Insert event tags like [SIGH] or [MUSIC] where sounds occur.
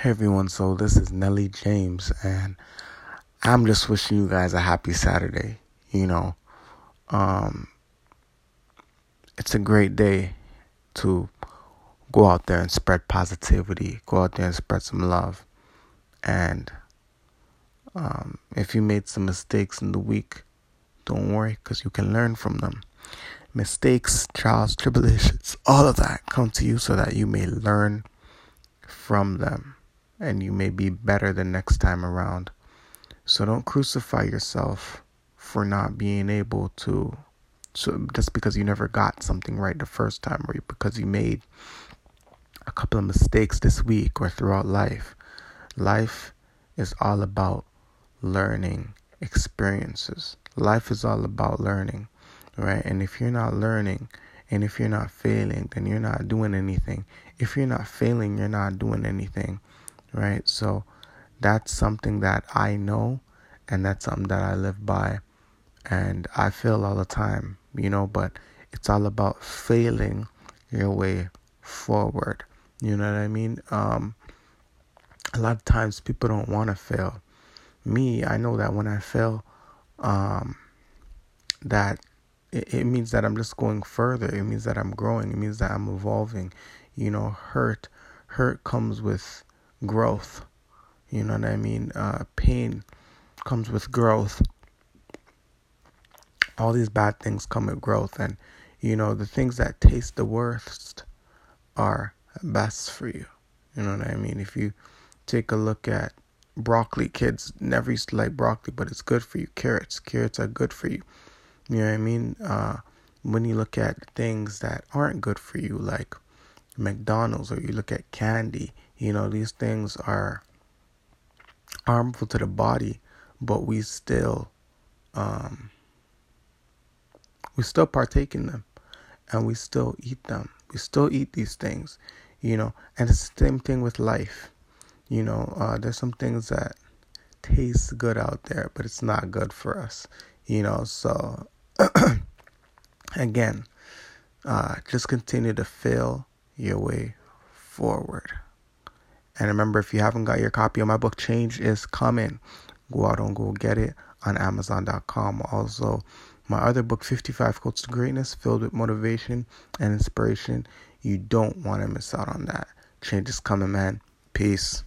Hey everyone, so this is Nelly James, and I'm just wishing you guys a happy Saturday. You know, um, it's a great day to go out there and spread positivity, go out there and spread some love. And um, if you made some mistakes in the week, don't worry, because you can learn from them. Mistakes, trials, tribulations, [LAUGHS] all of that come to you so that you may learn from them and you may be better the next time around. So don't crucify yourself for not being able to so just because you never got something right the first time or because you made a couple of mistakes this week or throughout life. Life is all about learning experiences. Life is all about learning, right? And if you're not learning and if you're not failing, then you're not doing anything. If you're not failing, you're not doing anything right? So that's something that I know and that's something that I live by and I feel all the time, you know, but it's all about failing your way forward. You know what I mean? Um, a lot of times people don't want to fail. Me, I know that when I fail, um, that it, it means that I'm just going further. It means that I'm growing. It means that I'm evolving. You know, hurt, hurt comes with growth. You know what I mean? Uh, pain comes with growth. All these bad things come with growth, and you know the things that taste the worst are best for you. You know what I mean? If you take a look at broccoli, kids never used to like broccoli, but it's good for you. Carrots, carrots are good for you. You know what I mean? Uh, when you look at things that aren't good for you, like McDonald's, or you look at candy, you know, these things are harmful to the body, but we still um, we still partake in them and we still eat them. We still eat these things, you know, and it's the same thing with life. You know, uh, there's some things that taste good out there, but it's not good for us, you know. So, [CLEARS THROAT] again, uh, just continue to fill your way forward. And remember, if you haven't got your copy of my book, Change is Coming, go out and go get it on Amazon.com. Also, my other book, 55 Quotes to Greatness, filled with motivation and inspiration. You don't want to miss out on that. Change is coming, man. Peace.